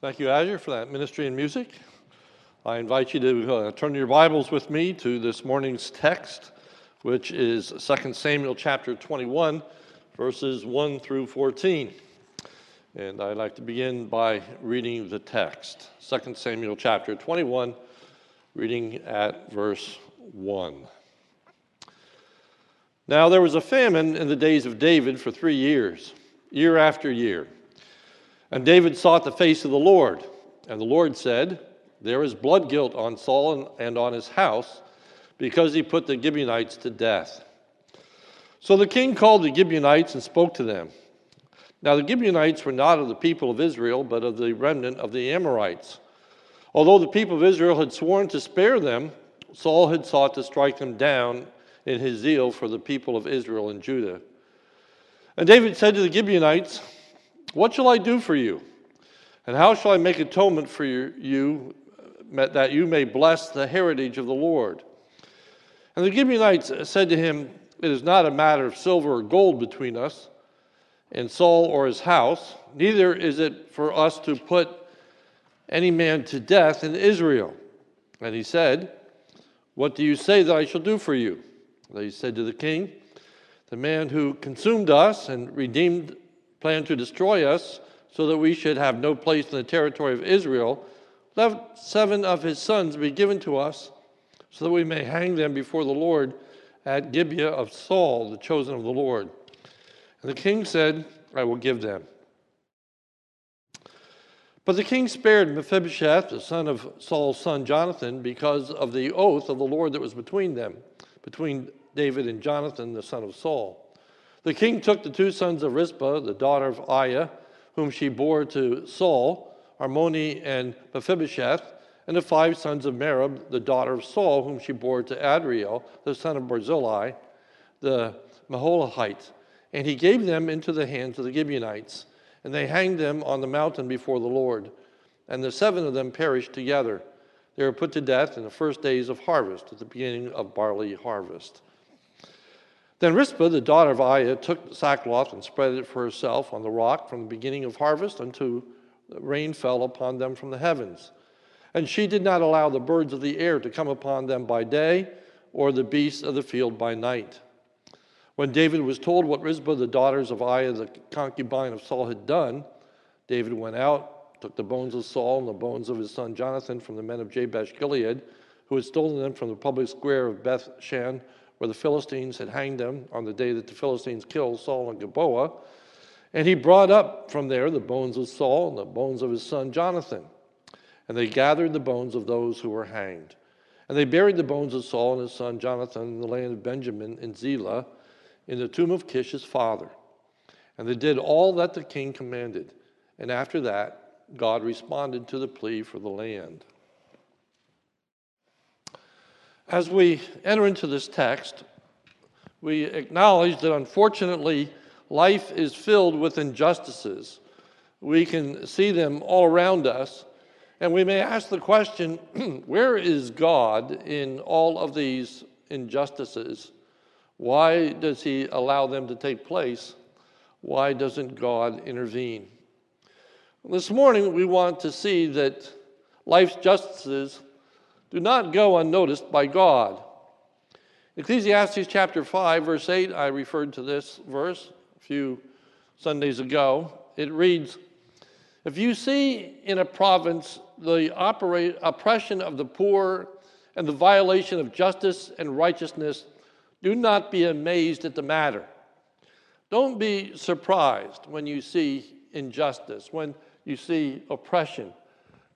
Thank you, Azure, for that ministry and music. I invite you to uh, turn your Bibles with me to this morning's text, which is 2 Samuel chapter 21, verses 1 through 14. And I'd like to begin by reading the text 2 Samuel chapter 21, reading at verse 1. Now there was a famine in the days of David for three years, year after year. And David sought the face of the Lord. And the Lord said, There is blood guilt on Saul and on his house, because he put the Gibeonites to death. So the king called the Gibeonites and spoke to them. Now the Gibeonites were not of the people of Israel, but of the remnant of the Amorites. Although the people of Israel had sworn to spare them, Saul had sought to strike them down in his zeal for the people of Israel and Judah. And David said to the Gibeonites, what shall I do for you? And how shall I make atonement for you uh, that you may bless the heritage of the Lord? And the Gibeonites said to him, It is not a matter of silver or gold between us and Saul or his house, neither is it for us to put any man to death in Israel. And he said, What do you say that I shall do for you? They said to the king, The man who consumed us and redeemed planned to destroy us so that we should have no place in the territory of Israel, let seven of his sons be given to us so that we may hang them before the Lord at Gibeah of Saul, the chosen of the Lord. And the king said, I will give them. But the king spared Mephibosheth, the son of Saul's son Jonathan, because of the oath of the Lord that was between them, between David and Jonathan, the son of Saul. The king took the two sons of Rizpah, the daughter of Aiah, whom she bore to Saul, Armoni and Mephibosheth, and the five sons of Merab, the daughter of Saul, whom she bore to Adriel, the son of Barzillai, the Meholathite. And he gave them into the hands of the Gibeonites, and they hanged them on the mountain before the Lord. And the seven of them perished together. They were put to death in the first days of harvest, at the beginning of barley harvest. Then Rizpah, the daughter of Aiah, took sackcloth and spread it for herself on the rock from the beginning of harvest until rain fell upon them from the heavens. And she did not allow the birds of the air to come upon them by day, or the beasts of the field by night. When David was told what Rizpah, the daughters of Aiah, the concubine of Saul, had done, David went out, took the bones of Saul and the bones of his son Jonathan from the men of Jabesh Gilead, who had stolen them from the public square of Beth Shan where the Philistines had hanged them on the day that the Philistines killed Saul and Gilboa. And he brought up from there the bones of Saul and the bones of his son Jonathan. And they gathered the bones of those who were hanged. And they buried the bones of Saul and his son Jonathan in the land of Benjamin in Zelah, in the tomb of Kish his father. And they did all that the king commanded. And after that, God responded to the plea for the land. As we enter into this text, we acknowledge that unfortunately life is filled with injustices. We can see them all around us, and we may ask the question where is God in all of these injustices? Why does He allow them to take place? Why doesn't God intervene? This morning, we want to see that life's justices do not go unnoticed by God. Ecclesiastes chapter 5, verse 8, I referred to this verse a few Sundays ago. It reads If you see in a province the operate, oppression of the poor and the violation of justice and righteousness, do not be amazed at the matter. Don't be surprised when you see injustice, when you see oppression,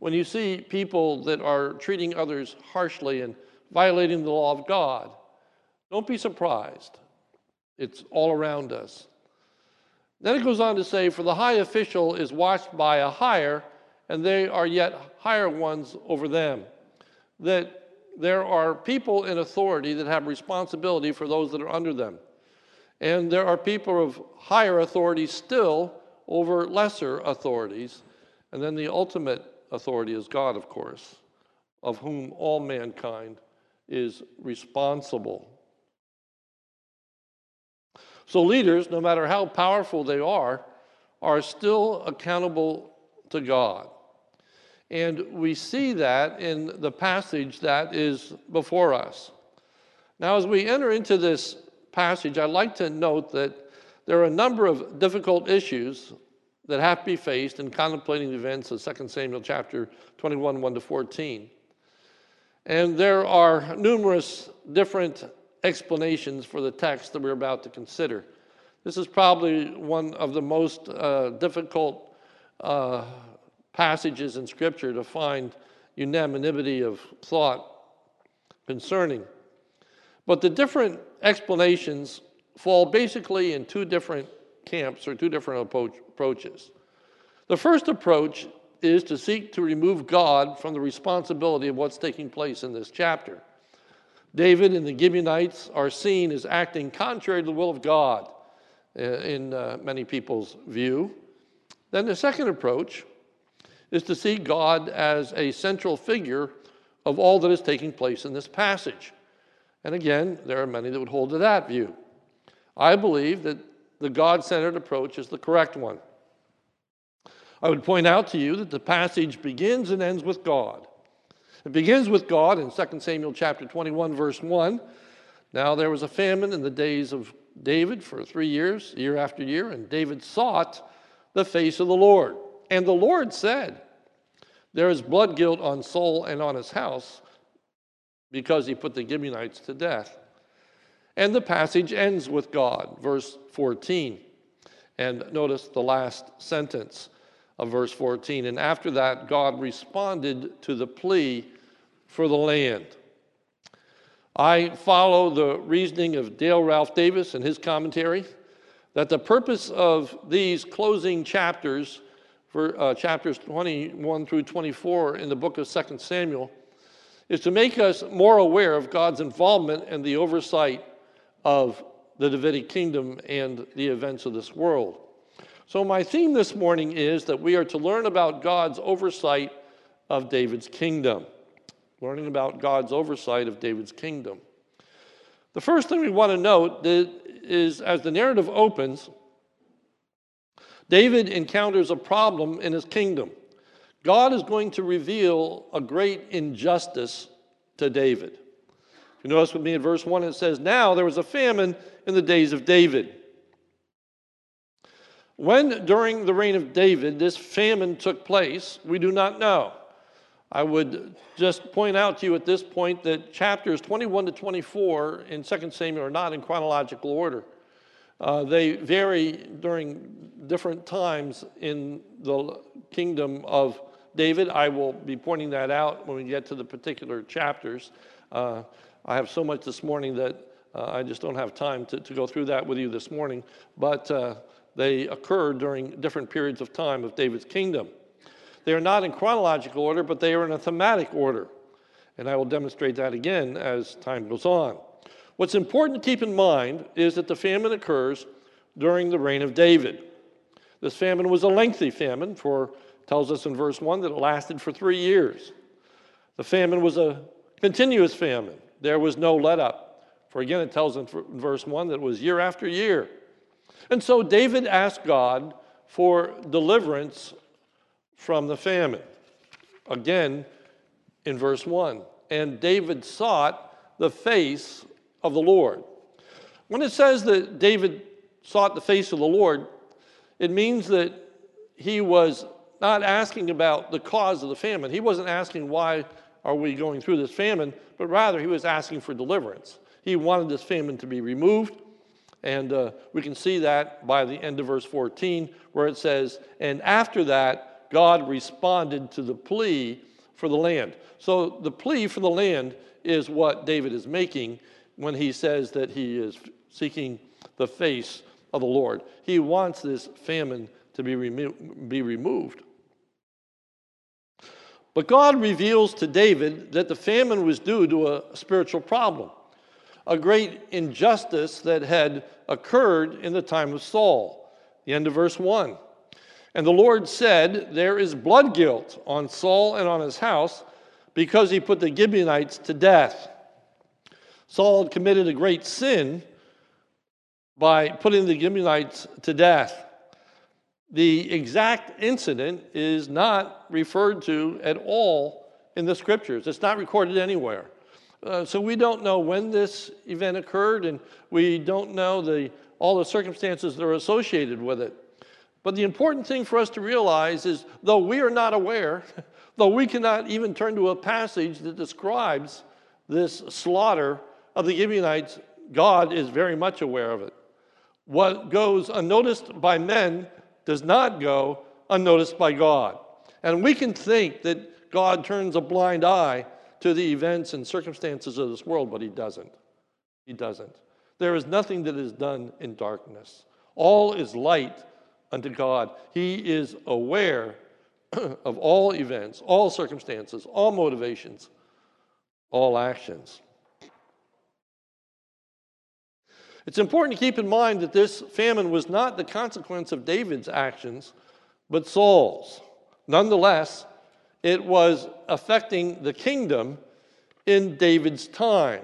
when you see people that are treating others harshly and violating the law of God, don't be surprised. It's all around us. Then it goes on to say, For the high official is watched by a higher, and they are yet higher ones over them. That there are people in authority that have responsibility for those that are under them. And there are people of higher authority still over lesser authorities. And then the ultimate authority is God, of course, of whom all mankind is responsible. So, leaders, no matter how powerful they are, are still accountable to God. And we see that in the passage that is before us. Now, as we enter into this passage, I'd like to note that there are a number of difficult issues that have to be faced in contemplating the events of 2 Samuel chapter 21, 1 to 14. And there are numerous different explanations for the text that we're about to consider. This is probably one of the most uh, difficult uh, passages in Scripture to find unanimity of thought concerning. But the different explanations fall basically in two different camps or two different approach, approaches. The first approach is to seek to remove God from the responsibility of what's taking place in this chapter. David and the Gibeonites are seen as acting contrary to the will of God uh, in uh, many people's view. Then the second approach is to see God as a central figure of all that is taking place in this passage. And again, there are many that would hold to that view. I believe that the God centered approach is the correct one. I would point out to you that the passage begins and ends with God. It begins with God in 2 Samuel chapter 21, verse 1. Now there was a famine in the days of David for three years, year after year, and David sought the face of the Lord. And the Lord said, There is blood guilt on Saul and on his house because he put the Gibeonites to death. And the passage ends with God, verse 14. And notice the last sentence of verse 14. And after that, God responded to the plea for the land. I follow the reasoning of Dale Ralph Davis in his commentary that the purpose of these closing chapters, for uh, chapters 21 through 24 in the book of 2 Samuel, is to make us more aware of God's involvement and the oversight of the Davidic kingdom and the events of this world. So, my theme this morning is that we are to learn about God's oversight of David's kingdom. Learning about God's oversight of David's kingdom. The first thing we want to note is as the narrative opens, David encounters a problem in his kingdom. God is going to reveal a great injustice to David. You notice with me in verse 1, it says, Now there was a famine in the days of David. When during the reign of David this famine took place, we do not know. I would just point out to you at this point that chapters 21 to 24 in 2 Samuel are not in chronological order. Uh, they vary during different times in the kingdom of David. I will be pointing that out when we get to the particular chapters. Uh, I have so much this morning that uh, I just don't have time to, to go through that with you this morning, but uh, they occur during different periods of time of David's kingdom. They are not in chronological order, but they are in a thematic order. And I will demonstrate that again as time goes on. What's important to keep in mind is that the famine occurs during the reign of David. This famine was a lengthy famine, for tells us in verse 1 that it lasted for three years. The famine was a continuous famine. There was no let up. For again, it tells in verse 1 that it was year after year. And so David asked God for deliverance from the famine. Again, in verse 1. And David sought the face of the Lord. When it says that David sought the face of the Lord, it means that he was not asking about the cause of the famine. He wasn't asking why are we going through this famine, but rather he was asking for deliverance. He wanted this famine to be removed. And uh, we can see that by the end of verse 14, where it says, And after that, God responded to the plea for the land. So the plea for the land is what David is making when he says that he is seeking the face of the Lord. He wants this famine to be, remo- be removed. But God reveals to David that the famine was due to a spiritual problem, a great injustice that had occurred in the time of Saul. The end of verse 1. And the Lord said, There is blood guilt on Saul and on his house because he put the Gibeonites to death. Saul had committed a great sin by putting the Gibeonites to death. The exact incident is not referred to at all in the scriptures. It's not recorded anywhere. Uh, so we don't know when this event occurred, and we don't know the, all the circumstances that are associated with it. But the important thing for us to realize is though we are not aware, though we cannot even turn to a passage that describes this slaughter of the Gibeonites, God is very much aware of it. What goes unnoticed by men does not go unnoticed by God. And we can think that God turns a blind eye to the events and circumstances of this world, but He doesn't. He doesn't. There is nothing that is done in darkness. All is light unto God. He is aware of all events, all circumstances, all motivations, all actions. It's important to keep in mind that this famine was not the consequence of David's actions, but Saul's. Nonetheless, it was affecting the kingdom in David's time,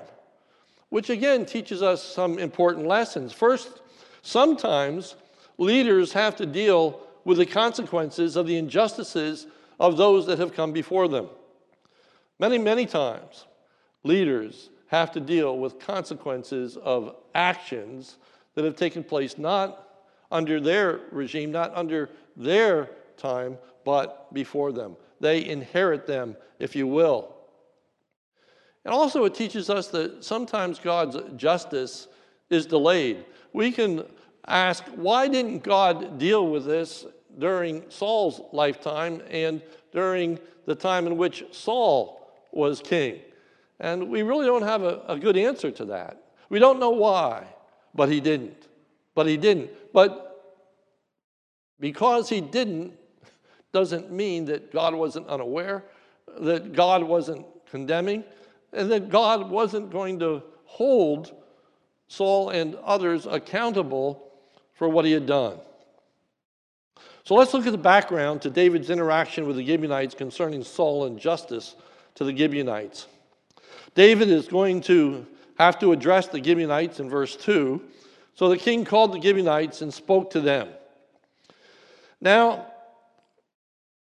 which again teaches us some important lessons. First, sometimes leaders have to deal with the consequences of the injustices of those that have come before them. Many, many times, leaders have to deal with consequences of actions that have taken place not under their regime, not under their time, but before them. They inherit them, if you will. And also, it teaches us that sometimes God's justice is delayed. We can ask, why didn't God deal with this during Saul's lifetime and during the time in which Saul was king? And we really don't have a, a good answer to that. We don't know why, but he didn't. But he didn't. But because he didn't doesn't mean that God wasn't unaware, that God wasn't condemning, and that God wasn't going to hold Saul and others accountable for what he had done. So let's look at the background to David's interaction with the Gibeonites concerning Saul and justice to the Gibeonites. David is going to have to address the Gibeonites in verse 2. So the king called the Gibeonites and spoke to them. Now,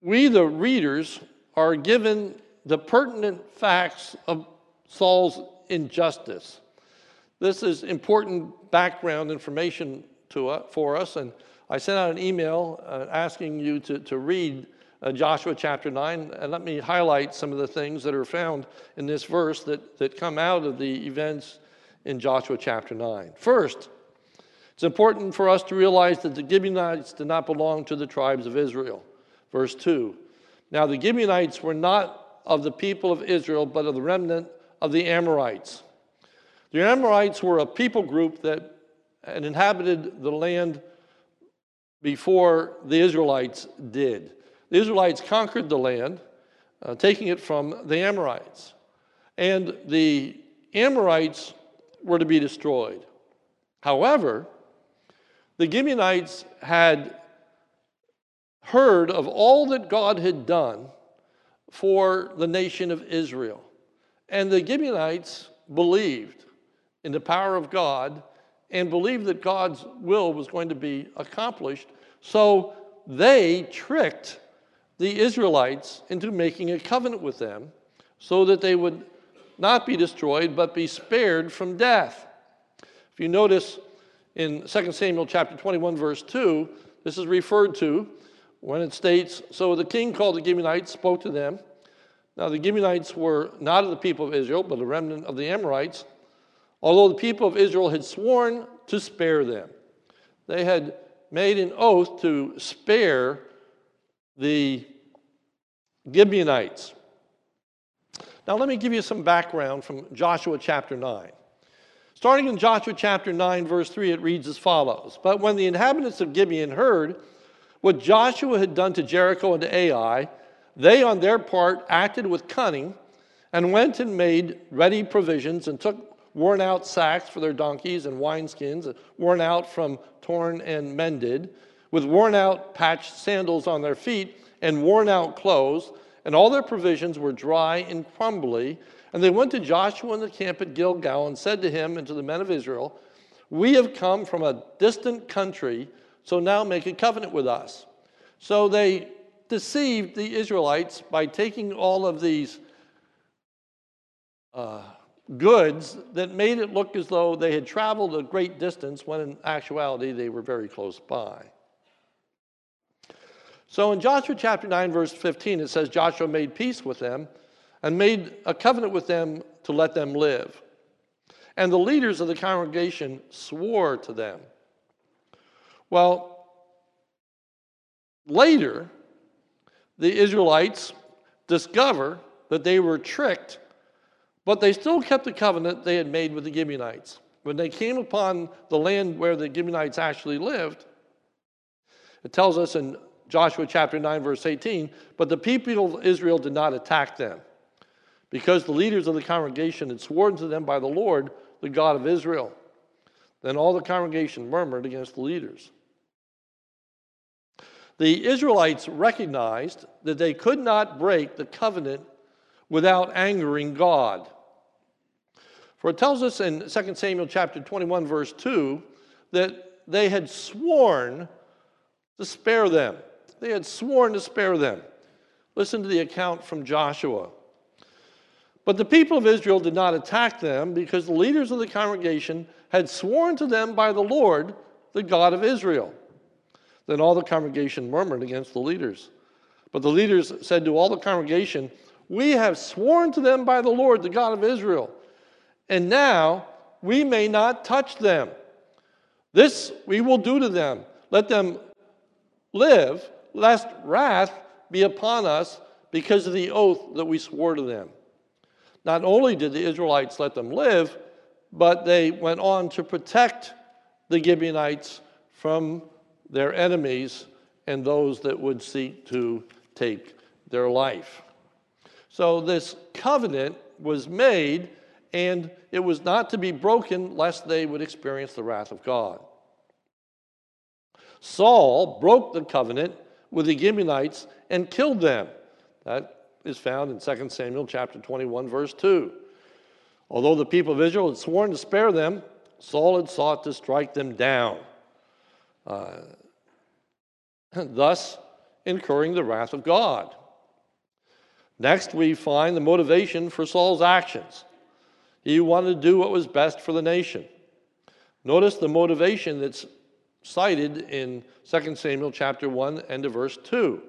we, the readers, are given the pertinent facts of Saul's injustice. This is important background information to, uh, for us, and I sent out an email uh, asking you to, to read uh, Joshua chapter 9. And let me highlight some of the things that are found in this verse that, that come out of the events in Joshua chapter 9. First, it's important for us to realize that the Gibeonites did not belong to the tribes of Israel. Verse 2 Now the Gibeonites were not of the people of Israel, but of the remnant of the Amorites. The Amorites were a people group that inhabited the land before the Israelites did. The Israelites conquered the land, uh, taking it from the Amorites. And the Amorites were to be destroyed. However, the Gibeonites had heard of all that God had done for the nation of Israel. And the Gibeonites believed in the power of God and believed that God's will was going to be accomplished. So they tricked the Israelites into making a covenant with them so that they would not be destroyed but be spared from death. If you notice in 2 Samuel chapter 21 verse 2, this is referred to when it states, so the king called the Gibeonites, spoke to them. Now the Gibeonites were not of the people of Israel, but a remnant of the Amorites, although the people of Israel had sworn to spare them. They had made an oath to spare the Gibeonites. Now, let me give you some background from Joshua chapter 9. Starting in Joshua chapter 9, verse 3, it reads as follows But when the inhabitants of Gibeon heard what Joshua had done to Jericho and to Ai, they on their part acted with cunning and went and made ready provisions and took worn out sacks for their donkeys and wineskins, worn out from torn and mended with worn out patched sandals on their feet and worn out clothes, and all their provisions were dry and crumbly. And they went to Joshua in the camp at Gilgal and said to him and to the men of Israel, We have come from a distant country, so now make a covenant with us. So they deceived the Israelites by taking all of these uh, goods that made it look as though they had traveled a great distance when in actuality they were very close by. So in Joshua chapter 9, verse 15, it says Joshua made peace with them and made a covenant with them to let them live. And the leaders of the congregation swore to them. Well, later, the Israelites discover that they were tricked, but they still kept the covenant they had made with the Gibeonites. When they came upon the land where the Gibeonites actually lived, it tells us in Joshua chapter 9, verse 18. But the people of Israel did not attack them, because the leaders of the congregation had sworn to them by the Lord, the God of Israel. Then all the congregation murmured against the leaders. The Israelites recognized that they could not break the covenant without angering God. For it tells us in 2 Samuel chapter 21, verse 2, that they had sworn to spare them. They had sworn to spare them. Listen to the account from Joshua. But the people of Israel did not attack them because the leaders of the congregation had sworn to them by the Lord, the God of Israel. Then all the congregation murmured against the leaders. But the leaders said to all the congregation, We have sworn to them by the Lord, the God of Israel, and now we may not touch them. This we will do to them. Let them live, lest wrath be upon us because of the oath that we swore to them. Not only did the Israelites let them live, but they went on to protect the Gibeonites from their enemies and those that would seek to take their life. So this covenant was made, and it was not to be broken lest they would experience the wrath of God. Saul broke the covenant with the Gibeonites and killed them. That is found in 2 Samuel chapter 21, verse 2. Although the people of Israel had sworn to spare them, Saul had sought to strike them down, uh, thus incurring the wrath of God. Next, we find the motivation for Saul's actions. He wanted to do what was best for the nation. Notice the motivation that's cited in 2 Samuel chapter 1 and to verse 2.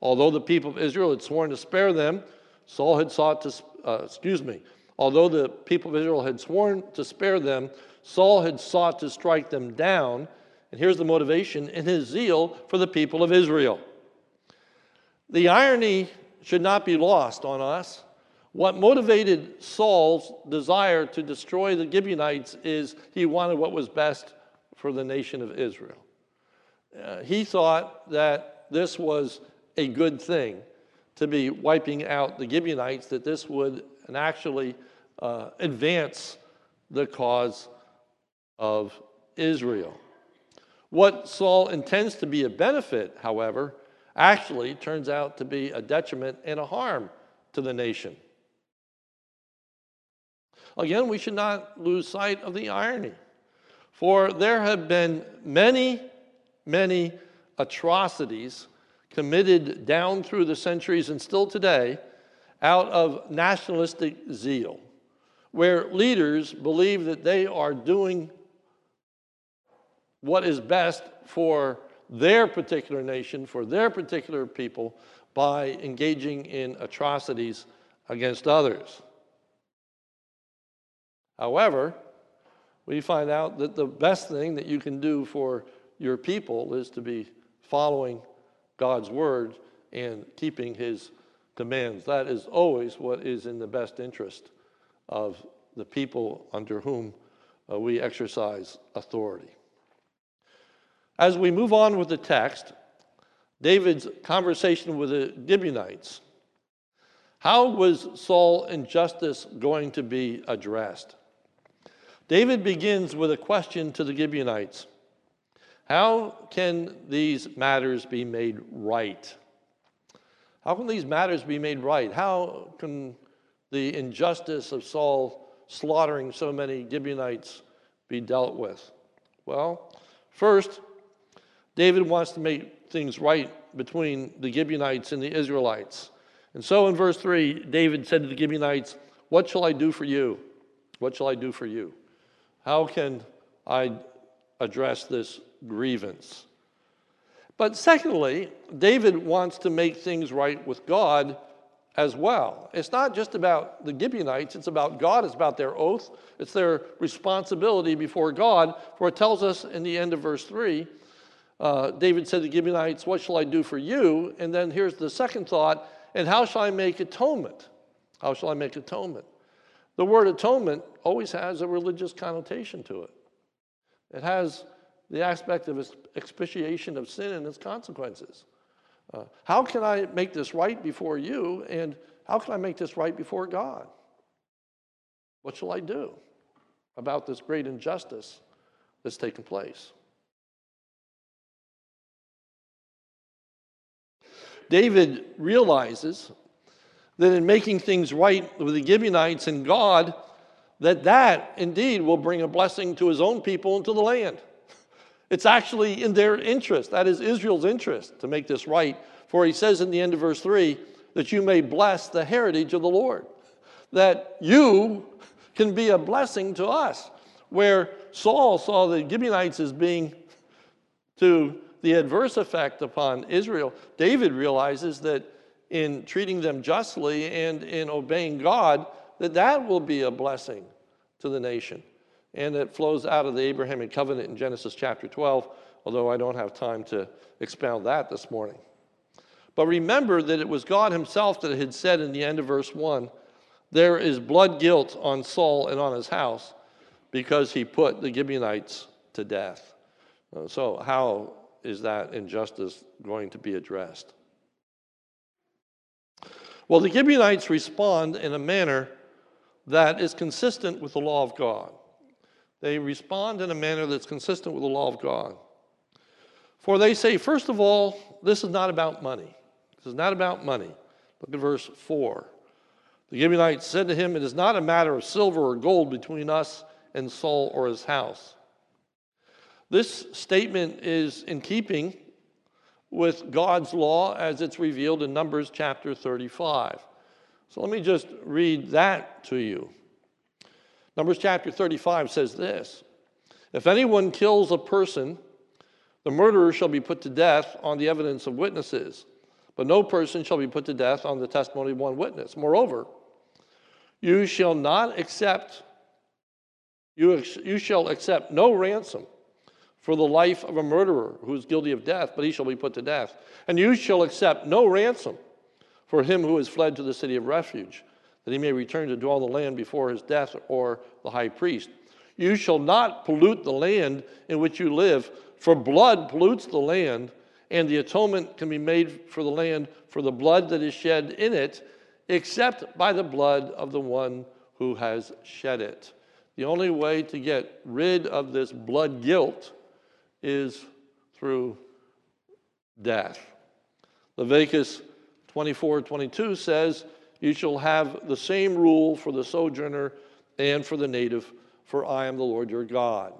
Although the people of Israel had sworn to spare them, Saul had sought to, uh, excuse me, although the people of Israel had sworn to spare them, Saul had sought to strike them down. And here's the motivation in his zeal for the people of Israel. The irony should not be lost on us. What motivated Saul's desire to destroy the Gibeonites is he wanted what was best for the nation of Israel. Uh, he thought that this was a good thing to be wiping out the Gibeonites, that this would actually uh, advance the cause of Israel. What Saul intends to be a benefit, however, actually turns out to be a detriment and a harm to the nation. Again, we should not lose sight of the irony. For there have been many, many atrocities committed down through the centuries and still today out of nationalistic zeal, where leaders believe that they are doing what is best for their particular nation, for their particular people, by engaging in atrocities against others. However, we find out that the best thing that you can do for your people is to be following God's word and keeping his commands. That is always what is in the best interest of the people under whom uh, we exercise authority. As we move on with the text, David's conversation with the Gibeonites. How was Saul's injustice going to be addressed? David begins with a question to the Gibeonites How can these matters be made right? How can these matters be made right? How can the injustice of Saul slaughtering so many Gibeonites be dealt with? Well, first, David wants to make things right between the Gibeonites and the Israelites. And so in verse 3, David said to the Gibeonites, What shall I do for you? What shall I do for you? How can I address this grievance? But secondly, David wants to make things right with God as well. It's not just about the Gibeonites, it's about God, it's about their oath, it's their responsibility before God. For it tells us in the end of verse 3 uh, David said to the Gibeonites, What shall I do for you? And then here's the second thought, and how shall I make atonement? How shall I make atonement? The word atonement always has a religious connotation to it. It has the aspect of expiation of sin and its consequences. Uh, how can I make this right before you, and how can I make this right before God? What shall I do about this great injustice that's taken place? David realizes that in making things right with the Gibeonites and God, that that indeed will bring a blessing to his own people and to the land. It's actually in their interest, that is Israel's interest, to make this right. For he says in the end of verse 3 that you may bless the heritage of the Lord, that you can be a blessing to us. Where Saul saw the Gibeonites as being to the adverse effect upon Israel, David realizes that in treating them justly and in obeying God, that that will be a blessing to the nation. And it flows out of the Abrahamic covenant in Genesis chapter 12, although I don't have time to expound that this morning. But remember that it was God Himself that had said in the end of verse 1 there is blood guilt on Saul and on his house because he put the Gibeonites to death. So, how is that injustice going to be addressed? Well, the Gibeonites respond in a manner that is consistent with the law of God. They respond in a manner that's consistent with the law of God. For they say, first of all, this is not about money. This is not about money. Look at verse 4. The Gibeonites said to him, It is not a matter of silver or gold between us and Saul or his house this statement is in keeping with God's law as it's revealed in Numbers chapter 35. So let me just read that to you. Numbers chapter 35 says this If anyone kills a person, the murderer shall be put to death on the evidence of witnesses, but no person shall be put to death on the testimony of one witness. Moreover, you shall not accept, you, you shall accept no ransom for the life of a murderer who is guilty of death, but he shall be put to death. And you shall accept no ransom for him who has fled to the city of refuge, that he may return to dwell in the land before his death or the high priest. You shall not pollute the land in which you live, for blood pollutes the land, and the atonement can be made for the land for the blood that is shed in it, except by the blood of the one who has shed it. The only way to get rid of this blood guilt is through death. Leviticus 24 22 says, You shall have the same rule for the sojourner and for the native, for I am the Lord your God.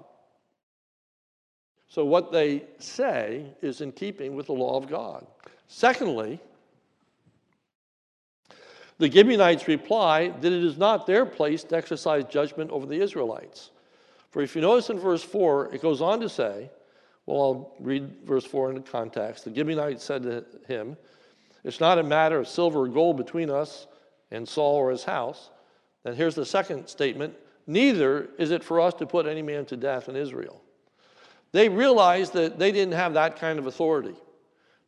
So, what they say is in keeping with the law of God. Secondly, the Gibeonites reply that it is not their place to exercise judgment over the Israelites. For if you notice in verse 4, it goes on to say, well, I'll read verse 4 in context. The Gibeonite said to him, It's not a matter of silver or gold between us and Saul or his house. Then here's the second statement Neither is it for us to put any man to death in Israel. They realized that they didn't have that kind of authority.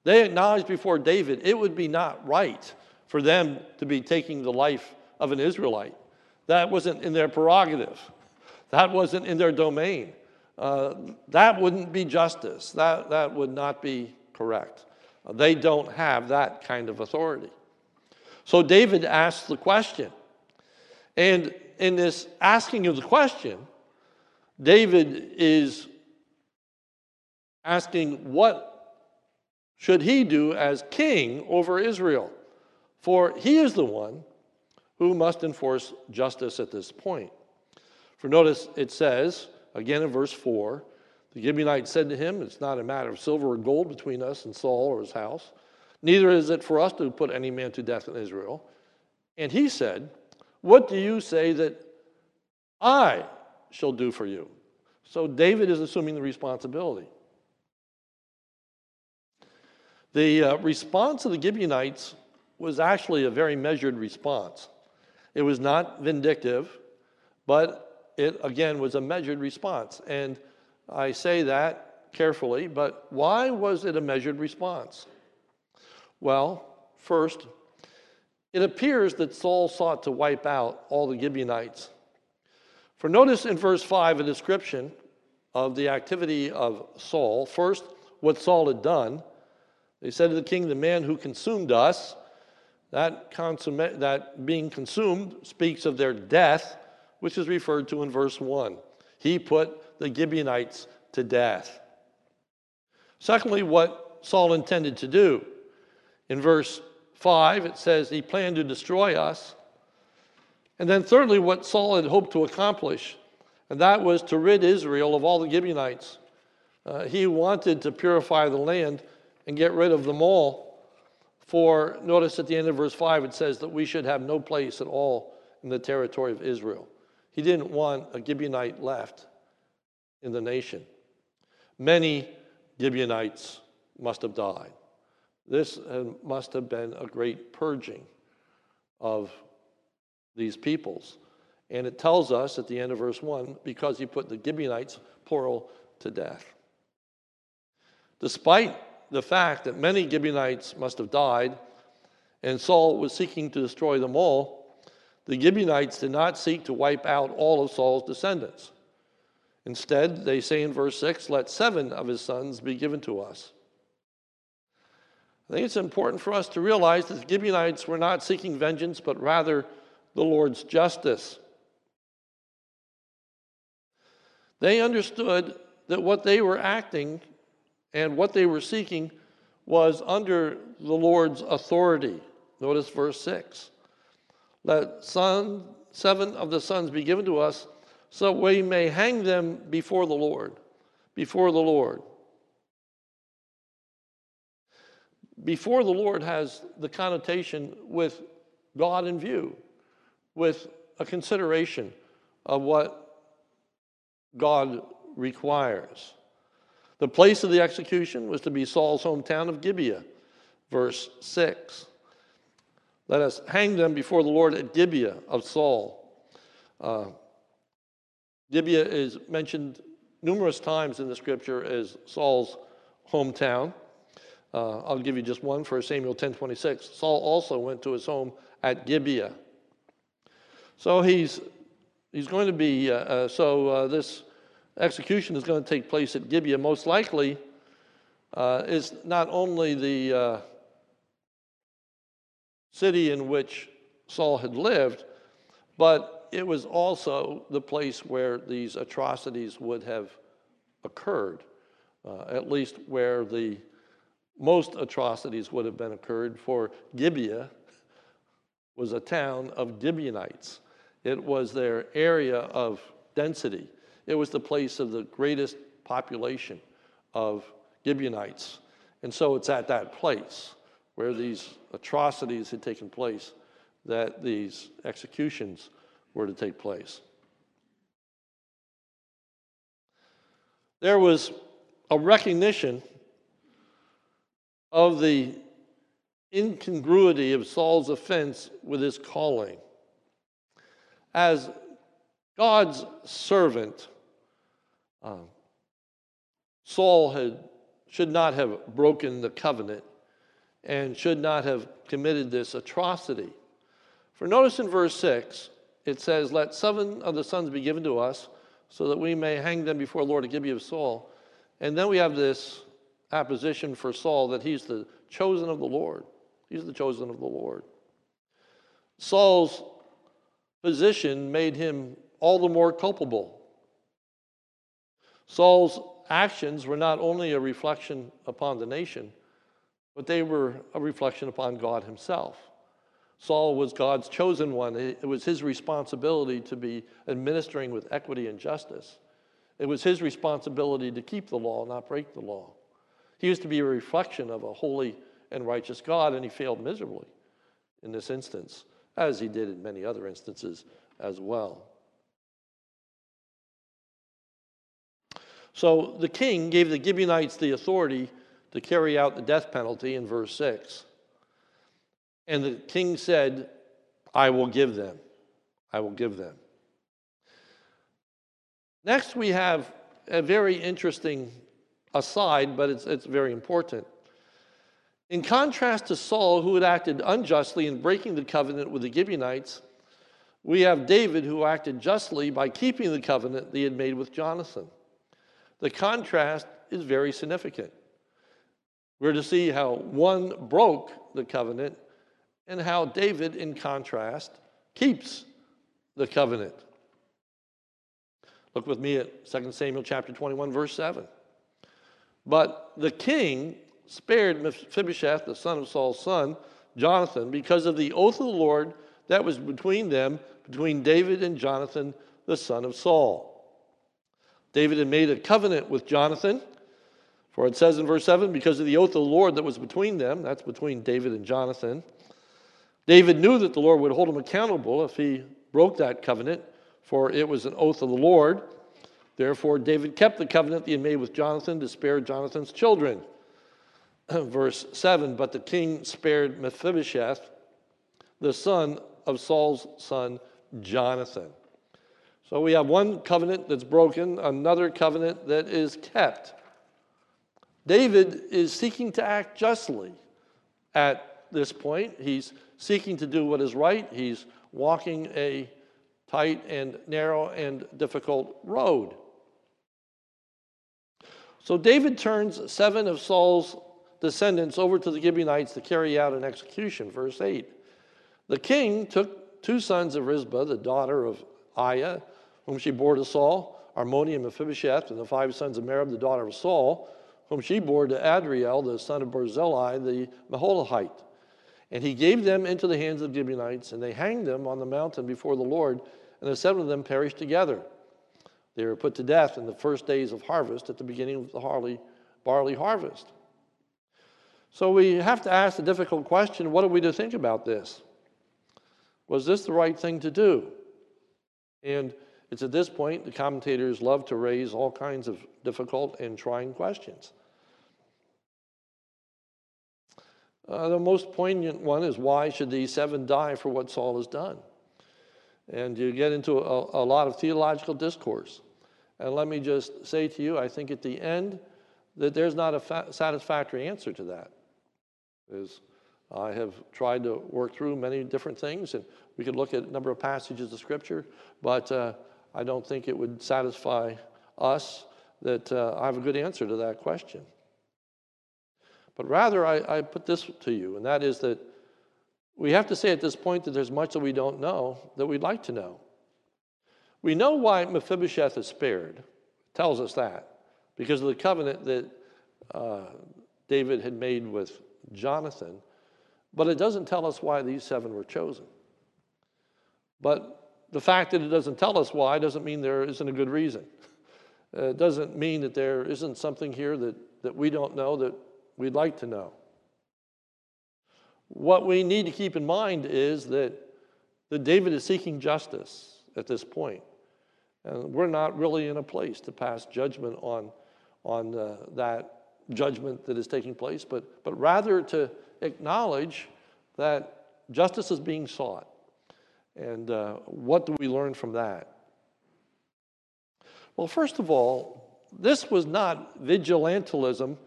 They acknowledged before David it would be not right for them to be taking the life of an Israelite. That wasn't in their prerogative, that wasn't in their domain. Uh, that wouldn't be justice. That, that would not be correct. Uh, they don't have that kind of authority. So David asks the question. And in this asking of the question, David is asking what should he do as king over Israel? For he is the one who must enforce justice at this point. For notice it says, Again in verse 4, The Gibeonites said to him, It's not a matter of silver or gold between us and Saul or his house. Neither is it for us to put any man to death in Israel. And he said, What do you say that I shall do for you? So David is assuming the responsibility. The uh, response of the Gibeonites was actually a very measured response. It was not vindictive, but it again was a measured response. And I say that carefully, but why was it a measured response? Well, first, it appears that Saul sought to wipe out all the Gibeonites. For notice in verse 5 a description of the activity of Saul. First, what Saul had done. They said to the king, The man who consumed us, that, that being consumed speaks of their death, which is referred to in verse 1. He put the Gibeonites to death. Secondly, what Saul intended to do. In verse 5, it says he planned to destroy us. And then, thirdly, what Saul had hoped to accomplish, and that was to rid Israel of all the Gibeonites. Uh, he wanted to purify the land and get rid of them all. For notice at the end of verse 5, it says that we should have no place at all in the territory of Israel. He didn't want a Gibeonite left in the nation. Many Gibeonites must have died. This uh, must have been a great purging of these peoples. And it tells us at the end of verse 1 because he put the Gibeonites, plural, to death. Despite the fact that many Gibeonites must have died, and Saul was seeking to destroy them all, the Gibeonites did not seek to wipe out all of Saul's descendants. Instead, they say in verse 6, Let seven of his sons be given to us. I think it's important for us to realize that the Gibeonites were not seeking vengeance, but rather the Lord's justice. They understood that what they were acting and what they were seeking was under the Lord's authority. Notice verse 6. Let son, seven of the sons be given to us, so we may hang them before the Lord. Before the Lord. Before the Lord has the connotation with God in view, with a consideration of what God requires. The place of the execution was to be Saul's hometown of Gibeah, verse 6. Let us hang them before the Lord at Gibeah of Saul. Uh, Gibeah is mentioned numerous times in the scripture as Saul's hometown. Uh, I'll give you just one for Samuel 10:26. Saul also went to his home at Gibeah. So he's he's going to be uh, uh, so uh, this execution is going to take place at Gibeah. Most likely, uh, is not only the city in which Saul had lived, but it was also the place where these atrocities would have occurred, uh, at least where the most atrocities would have been occurred. For Gibeah was a town of Gibeonites. It was their area of density. It was the place of the greatest population of Gibeonites. And so it's at that place where these atrocities had taken place that these executions were to take place. There was a recognition of the incongruity of Saul's offense with his calling. As God's servant, uh, Saul had, should not have broken the covenant and should not have committed this atrocity. For notice in verse 6, it says, Let seven of the sons be given to us, so that we may hang them before the Lord to Gibeah of Saul. And then we have this apposition for Saul that he's the chosen of the Lord. He's the chosen of the Lord. Saul's position made him all the more culpable. Saul's actions were not only a reflection upon the nation, but they were a reflection upon God himself. Saul was God's chosen one. It was his responsibility to be administering with equity and justice. It was his responsibility to keep the law, not break the law. He used to be a reflection of a holy and righteous God, and he failed miserably in this instance, as he did in many other instances as well. So the king gave the Gibeonites the authority to carry out the death penalty in verse 6. And the king said, I will give them. I will give them. Next, we have a very interesting aside, but it's, it's very important. In contrast to Saul, who had acted unjustly in breaking the covenant with the Gibeonites, we have David, who acted justly by keeping the covenant that he had made with Jonathan. The contrast is very significant. We're to see how one broke the covenant and how David, in contrast, keeps the covenant. Look with me at 2 Samuel chapter 21, verse 7. But the king spared Mephibosheth, the son of Saul's son, Jonathan, because of the oath of the Lord that was between them, between David and Jonathan, the son of Saul. David had made a covenant with Jonathan, for it says in verse 7 because of the oath of the Lord that was between them, that's between David and Jonathan. David knew that the Lord would hold him accountable if he broke that covenant, for it was an oath of the Lord. Therefore, David kept the covenant that he had made with Jonathan to spare Jonathan's children. Verse 7 But the king spared Mephibosheth, the son of Saul's son Jonathan. So we have one covenant that's broken, another covenant that is kept. David is seeking to act justly at this point. He's seeking to do what is right. He's walking a tight and narrow and difficult road. So David turns seven of Saul's descendants over to the Gibeonites to carry out an execution. Verse 8. The king took two sons of Rizpah, the daughter of Aiah, whom she bore to Saul, Armoni and Mephibosheth, and the five sons of Merab, the daughter of Saul, whom she bore to Adriel, the son of Barzillai, the Meholathite. And he gave them into the hands of the Gibeonites, and they hanged them on the mountain before the Lord, and the seven of them perished together. They were put to death in the first days of harvest at the beginning of the barley, barley harvest. So we have to ask the difficult question what are we to think about this? Was this the right thing to do? And it's at this point the commentators love to raise all kinds of difficult and trying questions. Uh, the most poignant one is why should these seven die for what Saul has done? And you get into a, a lot of theological discourse. And let me just say to you, I think at the end that there's not a fa- satisfactory answer to that. Is I have tried to work through many different things, and we could look at a number of passages of Scripture, but uh, I don't think it would satisfy us that uh, I have a good answer to that question. But rather, I, I put this to you, and that is that we have to say at this point that there's much that we don't know that we'd like to know. We know why Mephibosheth is spared. It tells us that because of the covenant that uh, David had made with Jonathan, but it doesn't tell us why these seven were chosen. But the fact that it doesn't tell us why doesn't mean there isn't a good reason. It doesn't mean that there isn't something here that, that we don't know that we'd like to know. What we need to keep in mind is that, that David is seeking justice at this point. And we're not really in a place to pass judgment on, on uh, that judgment that is taking place, but, but rather to acknowledge that justice is being sought. And uh, what do we learn from that? Well, first of all, this was not vigilantism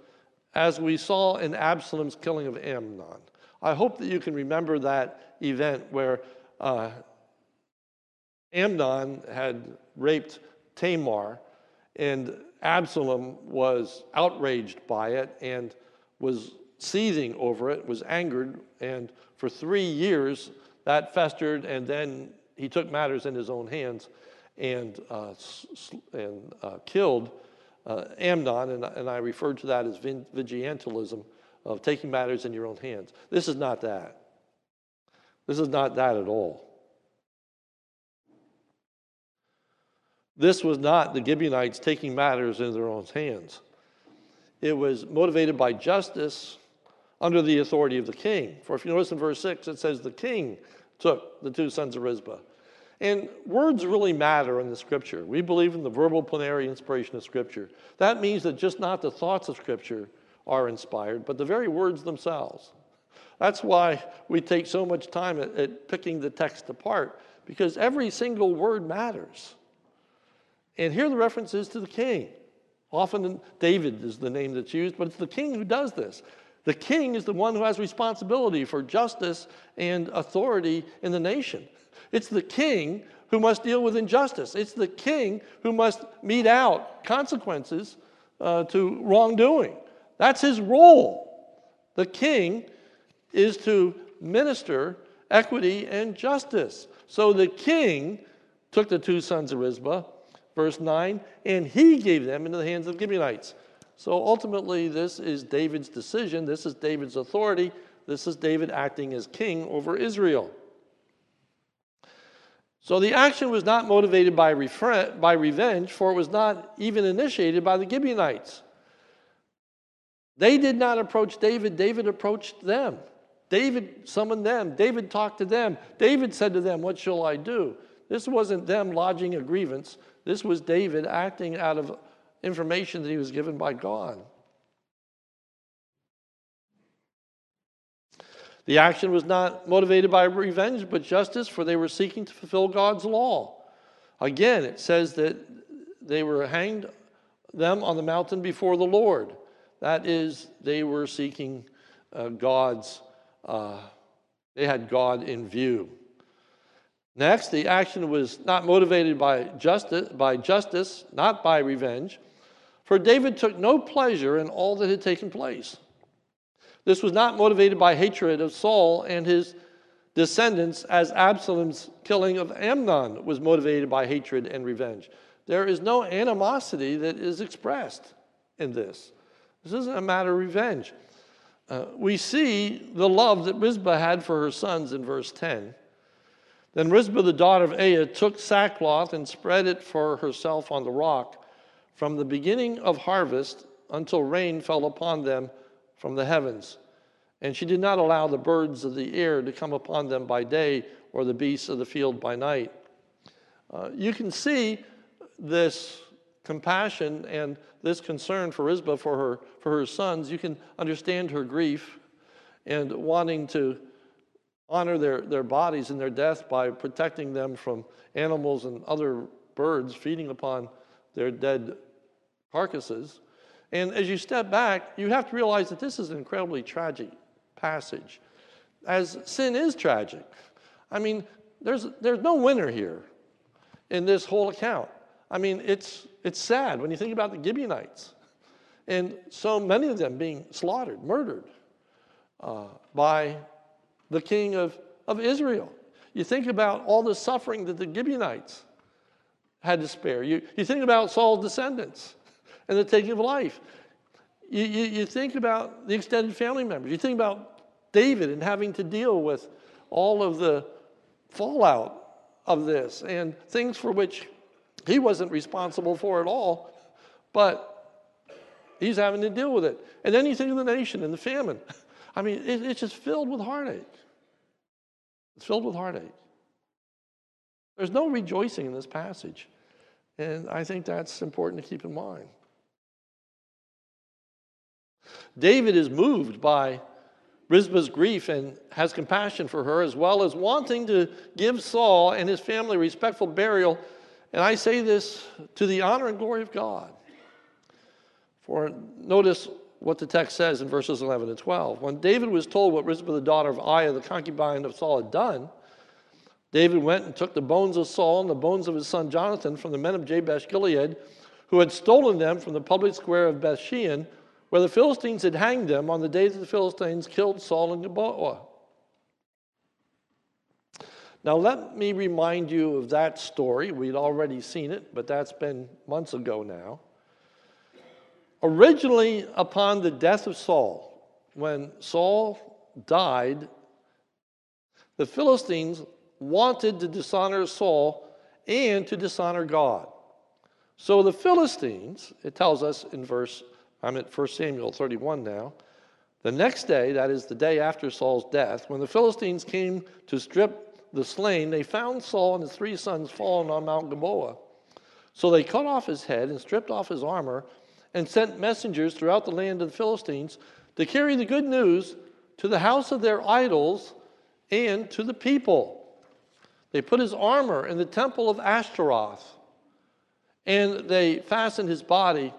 as we saw in Absalom's killing of Amnon. I hope that you can remember that event where uh, Amnon had raped Tamar, and Absalom was outraged by it and was seething over it, was angered, and for three years that festered, and then he took matters in his own hands and, uh, and uh, killed uh, Amnon, and, and I referred to that as vigilantism of taking matters in your own hands. This is not that. This is not that at all. This was not the Gibeonites taking matters in their own hands. It was motivated by justice under the authority of the king. For if you notice in verse 6, it says the king took the two sons of Rizpah. And words really matter in the scripture. We believe in the verbal plenary inspiration of scripture. That means that just not the thoughts of scripture are inspired, but the very words themselves. That's why we take so much time at, at picking the text apart, because every single word matters. And here the reference is to the king. Often David is the name that's used, but it's the king who does this. The king is the one who has responsibility for justice and authority in the nation. It's the king who must deal with injustice. It's the king who must mete out consequences uh, to wrongdoing. That's his role. The king is to minister equity and justice. So the king took the two sons of Rizpah, verse 9, and he gave them into the hands of the Gibeonites. So ultimately, this is David's decision. This is David's authority. This is David acting as king over Israel. So the action was not motivated by, by revenge, for it was not even initiated by the Gibeonites. They did not approach David, David approached them. David summoned them, David talked to them. David said to them, What shall I do? This wasn't them lodging a grievance, this was David acting out of information that he was given by God. The action was not motivated by revenge, but justice, for they were seeking to fulfill God's law. Again, it says that they were hanged them on the mountain before the Lord. That is, they were seeking uh, God's, uh, they had God in view. Next, the action was not motivated by justice, by justice, not by revenge, for David took no pleasure in all that had taken place. This was not motivated by hatred of Saul and his descendants, as Absalom's killing of Amnon was motivated by hatred and revenge. There is no animosity that is expressed in this. This isn't a matter of revenge. Uh, we see the love that Rizpah had for her sons in verse 10. Then Rizpah, the daughter of Aiah, took sackcloth and spread it for herself on the rock from the beginning of harvest until rain fell upon them from the heavens. And she did not allow the birds of the air to come upon them by day or the beasts of the field by night. Uh, you can see this compassion and this concern for Rizpah for her, for her sons. You can understand her grief and wanting to honor their, their bodies in their death by protecting them from animals and other birds feeding upon their dead carcasses. And as you step back, you have to realize that this is an incredibly tragic passage, as sin is tragic. I mean, there's, there's no winner here in this whole account. I mean, it's, it's sad when you think about the Gibeonites and so many of them being slaughtered, murdered uh, by the king of, of Israel. You think about all the suffering that the Gibeonites had to spare. You, you think about Saul's descendants and the taking of life. You, you, you think about the extended family members. You think about David and having to deal with all of the fallout of this and things for which he wasn't responsible for at all, but he's having to deal with it. And then you think of the nation and the famine. I mean, it, it's just filled with heartache. It's filled with heartache. There's no rejoicing in this passage. And I think that's important to keep in mind. David is moved by Rizpah's grief and has compassion for her, as well as wanting to give Saul and his family respectful burial. And I say this to the honor and glory of God. For notice what the text says in verses 11 and 12. When David was told what Rizpah, the daughter of Aiah, the concubine of Saul, had done, David went and took the bones of Saul and the bones of his son Jonathan from the men of Jabesh Gilead, who had stolen them from the public square of Bethshean where the Philistines had hanged them on the day that the Philistines killed Saul and Gilboa. Now, let me remind you of that story. We'd already seen it, but that's been months ago now. Originally, upon the death of Saul, when Saul died, the Philistines wanted to dishonor Saul and to dishonor God. So the Philistines, it tells us in verse, I'm at 1 Samuel 31 now. The next day, that is the day after Saul's death, when the Philistines came to strip the slain, they found Saul and his three sons fallen on Mount Gilboa. So they cut off his head and stripped off his armor and sent messengers throughout the land of the Philistines to carry the good news to the house of their idols and to the people. They put his armor in the temple of Ashtaroth, and they fastened his body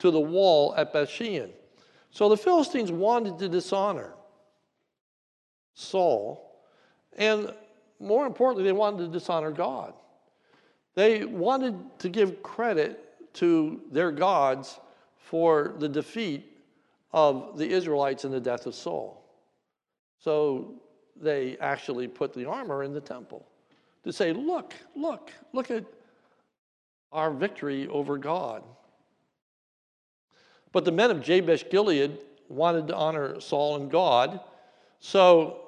to the wall at Bethshean. So the Philistines wanted to dishonor Saul, and more importantly, they wanted to dishonor God. They wanted to give credit to their gods for the defeat of the Israelites in the death of Saul. So they actually put the armor in the temple to say, look, look, look at our victory over God. But the men of Jabesh Gilead wanted to honor Saul and God. So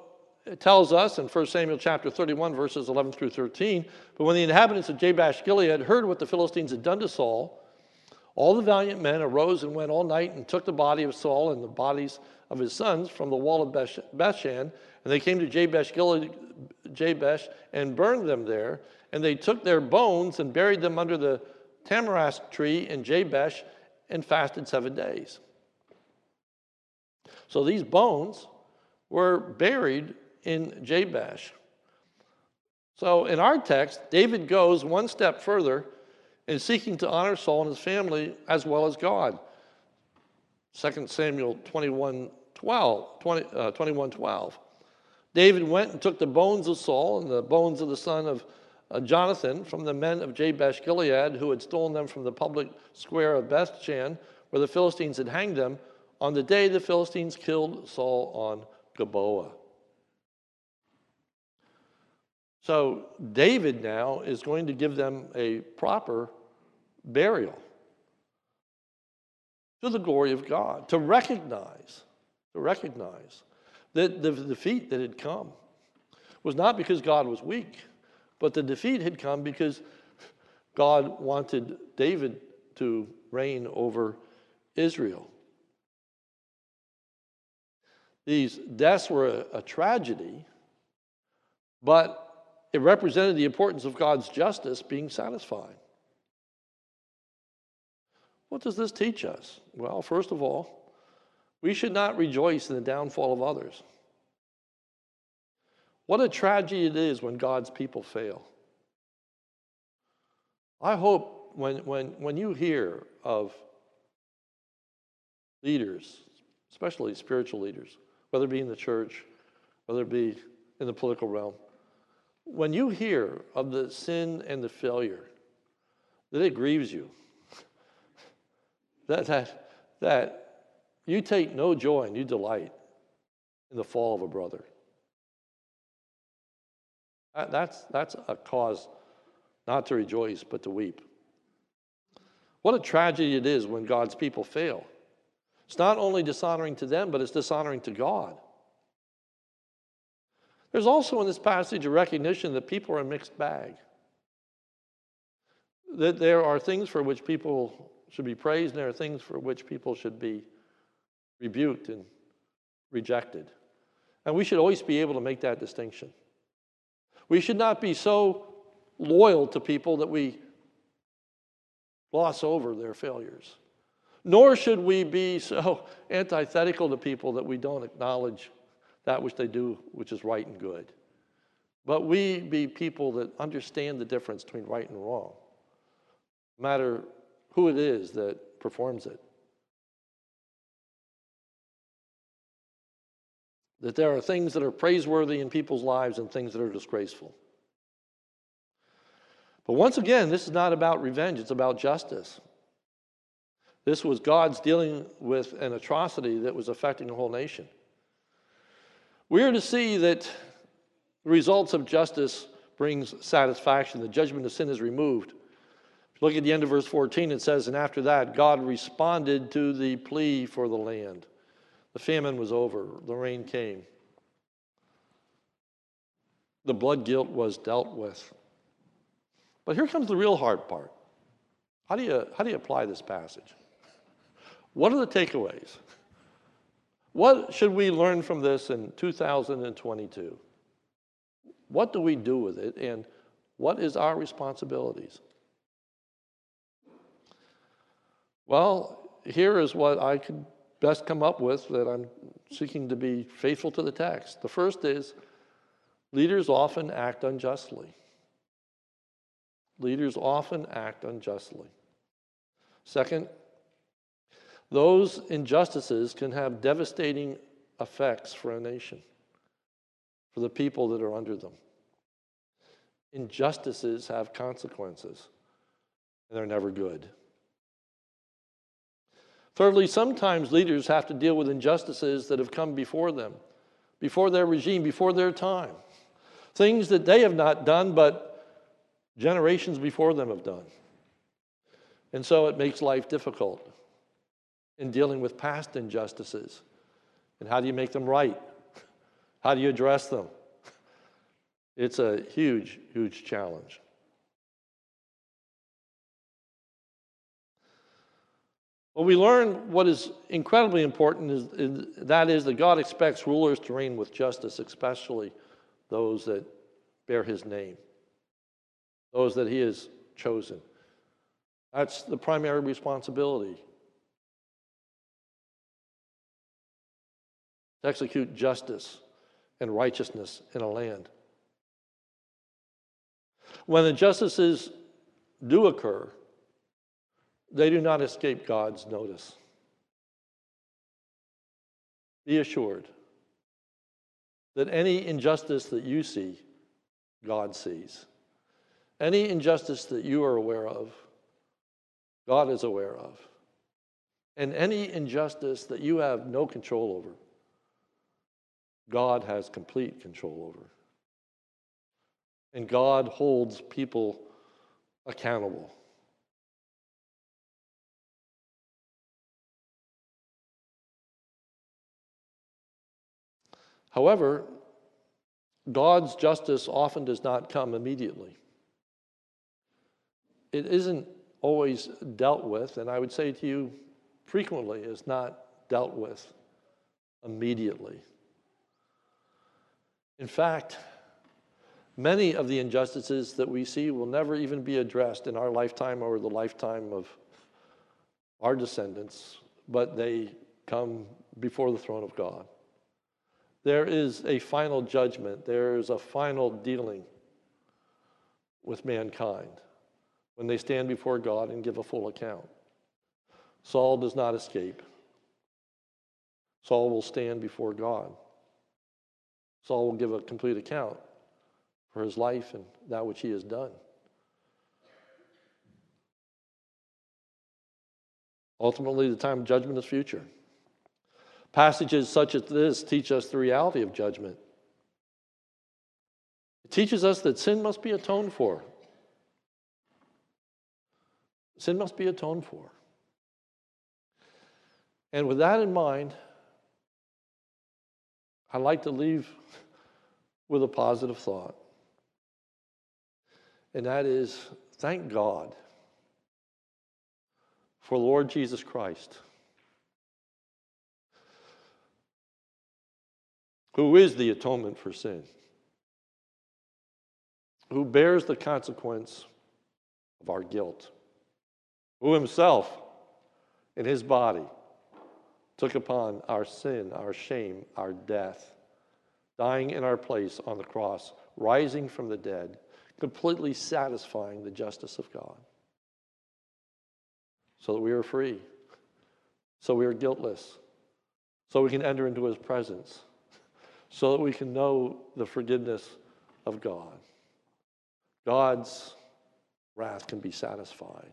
it tells us in 1 Samuel chapter 31, verses 11 through 13, but when the inhabitants of Jabesh Gilead heard what the Philistines had done to Saul, all the valiant men arose and went all night and took the body of Saul and the bodies of his sons from the wall of Bethshan, and they came to Jabesh, Gilead, Jabesh and burned them there. And they took their bones and buried them under the tamarisk tree in Jabesh and fasted seven days. So these bones were buried in Jabesh. So in our text, David goes one step further in seeking to honor Saul and his family as well as God. 2 Samuel 21 12, 20, uh, 21 12. David went and took the bones of Saul and the bones of the son of uh, Jonathan from the men of Jabesh Gilead, who had stolen them from the public square of Bethshan, where the Philistines had hanged them, on the day the Philistines killed Saul on Gilboa. So David now is going to give them a proper burial to the glory of God, to recognize, to recognize that the defeat that had come was not because God was weak, but the defeat had come because God wanted David to reign over Israel. These deaths were a, a tragedy, but it represented the importance of God's justice being satisfied. What does this teach us? Well, first of all, we should not rejoice in the downfall of others. What a tragedy it is when God's people fail. I hope when, when, when you hear of leaders, especially spiritual leaders, whether it be in the church, whether it be in the political realm, when you hear of the sin and the failure, that it grieves you. that, that, that you take no joy and you delight in the fall of a brother. That, that's, that's a cause not to rejoice, but to weep. What a tragedy it is when God's people fail. It's not only dishonoring to them, but it's dishonoring to God. There's also in this passage a recognition that people are a mixed bag. That there are things for which people should be praised, and there are things for which people should be rebuked and rejected. And we should always be able to make that distinction. We should not be so loyal to people that we gloss over their failures. Nor should we be so antithetical to people that we don't acknowledge that which they do, which is right and good. But we be people that understand the difference between right and wrong, no matter who it is that performs it. That there are things that are praiseworthy in people's lives and things that are disgraceful. But once again, this is not about revenge, it's about justice. This was God's dealing with an atrocity that was affecting the whole nation. We are to see that the results of justice brings satisfaction. The judgment of sin is removed. Look at the end of verse 14, it says, And after that, God responded to the plea for the land. The famine was over, the rain came. The blood guilt was dealt with. But here comes the real hard part. How do you, how do you apply this passage? What are the takeaways? What should we learn from this in 2022? What do we do with it, and what is our responsibilities? Well, here is what I could best come up with that I'm seeking to be faithful to the text. The first is leaders often act unjustly. Leaders often act unjustly. Second, those injustices can have devastating effects for a nation, for the people that are under them. Injustices have consequences, and they're never good. Thirdly, sometimes leaders have to deal with injustices that have come before them, before their regime, before their time. Things that they have not done, but generations before them have done. And so it makes life difficult in dealing with past injustices. And how do you make them right? How do you address them? It's a huge, huge challenge. Well, we learn what is incredibly important is, is, that is that God expects rulers to reign with justice, especially those that bear his name, those that he has chosen. That's the primary responsibility. To execute justice and righteousness in a land. When injustices do occur, they do not escape God's notice. Be assured that any injustice that you see, God sees. Any injustice that you are aware of, God is aware of. And any injustice that you have no control over, God has complete control over. And God holds people accountable. However, God's justice often does not come immediately. It isn't always dealt with, and I would say to you, frequently is not dealt with immediately. In fact, many of the injustices that we see will never even be addressed in our lifetime or the lifetime of our descendants, but they come before the throne of God. There is a final judgment, there is a final dealing with mankind when they stand before God and give a full account. Saul does not escape. Saul will stand before God. Saul will give a complete account for his life and that which he has done. Ultimately, the time of judgment is future. Passages such as this teach us the reality of judgment. It teaches us that sin must be atoned for. Sin must be atoned for. And with that in mind, I'd like to leave with a positive thought. And that is thank God for Lord Jesus Christ. Who is the atonement for sin, who bears the consequence of our guilt, who himself in his body took upon our sin, our shame, our death, dying in our place on the cross, rising from the dead, completely satisfying the justice of God. So that we are free, so we are guiltless, so we can enter into his presence so that we can know the forgiveness of God. God's wrath can be satisfied.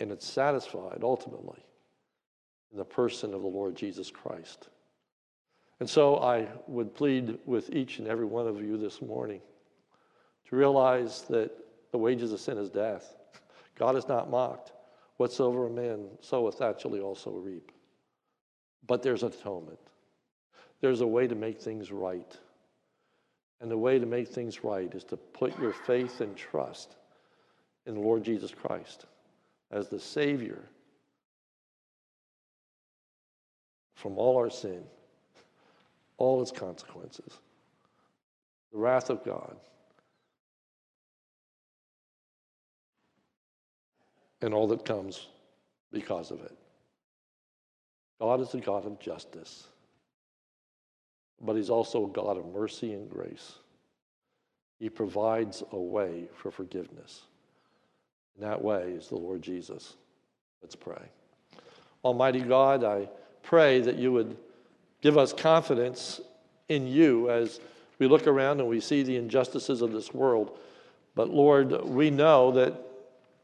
And it's satisfied ultimately in the person of the Lord Jesus Christ. And so I would plead with each and every one of you this morning to realize that the wages of sin is death. God is not mocked. Whatsoever a man soweth, that shall he also reap. But there's atonement. There's a way to make things right. And the way to make things right is to put your faith and trust in the Lord Jesus Christ as the Savior from all our sin, all its consequences, the wrath of God, and all that comes because of it. God is a God of justice, but He's also a God of mercy and grace. He provides a way for forgiveness. And that way is the Lord Jesus. Let's pray. Almighty God, I pray that you would give us confidence in you as we look around and we see the injustices of this world. But Lord, we know that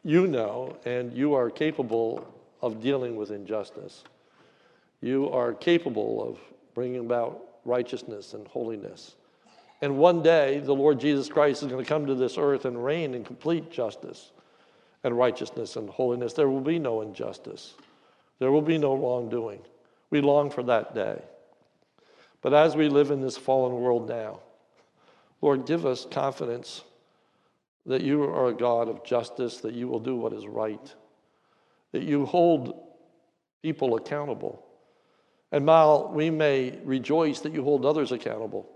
you know and you are capable of dealing with injustice. You are capable of bringing about righteousness and holiness. And one day, the Lord Jesus Christ is going to come to this earth and reign in complete justice and righteousness and holiness. There will be no injustice, there will be no wrongdoing. We long for that day. But as we live in this fallen world now, Lord, give us confidence that you are a God of justice, that you will do what is right, that you hold people accountable. And while we may rejoice that you hold others accountable,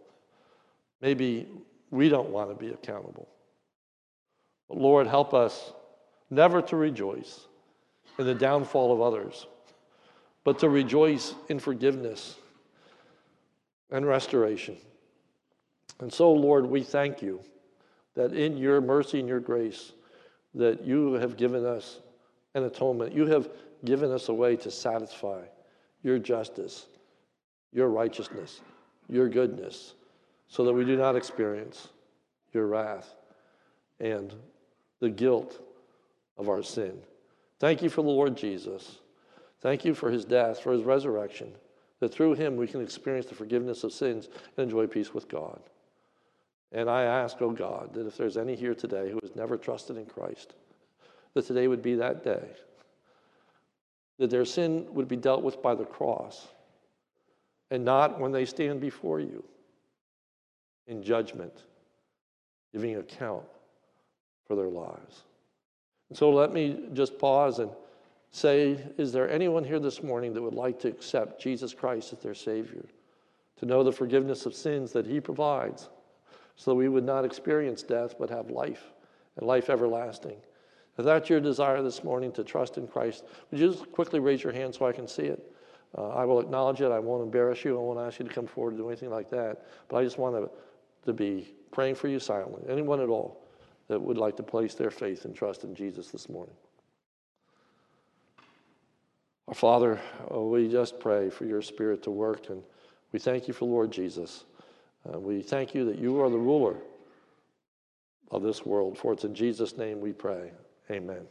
maybe we don't want to be accountable. But Lord, help us never to rejoice in the downfall of others, but to rejoice in forgiveness and restoration. And so, Lord, we thank you that in your mercy and your grace, that you have given us an atonement. You have given us a way to satisfy your justice, your righteousness, your goodness, so that we do not experience your wrath and the guilt of our sin. Thank you for the Lord Jesus. Thank you for his death, for his resurrection, that through him we can experience the forgiveness of sins and enjoy peace with God. And I ask, oh God, that if there's any here today who has never trusted in Christ, that today would be that day, that their sin would be dealt with by the cross and not when they stand before you in judgment, giving account for their lives. And so let me just pause and say, is there anyone here this morning that would like to accept Jesus Christ as their Savior? To know the forgiveness of sins that He provides so that we would not experience death but have life and life everlasting. If that's your desire this morning to trust in Christ, would you just quickly raise your hand so I can see it? Uh, I will acknowledge it. I won't embarrass you. I won't ask you to come forward to do anything like that. But I just want to, to be praying for you silently. Anyone at all that would like to place their faith and trust in Jesus this morning. Our Father, oh, we just pray for your Spirit to work, and we thank you for Lord Jesus. Uh, we thank you that you are the ruler of this world. For it's in Jesus' name we pray. Amen.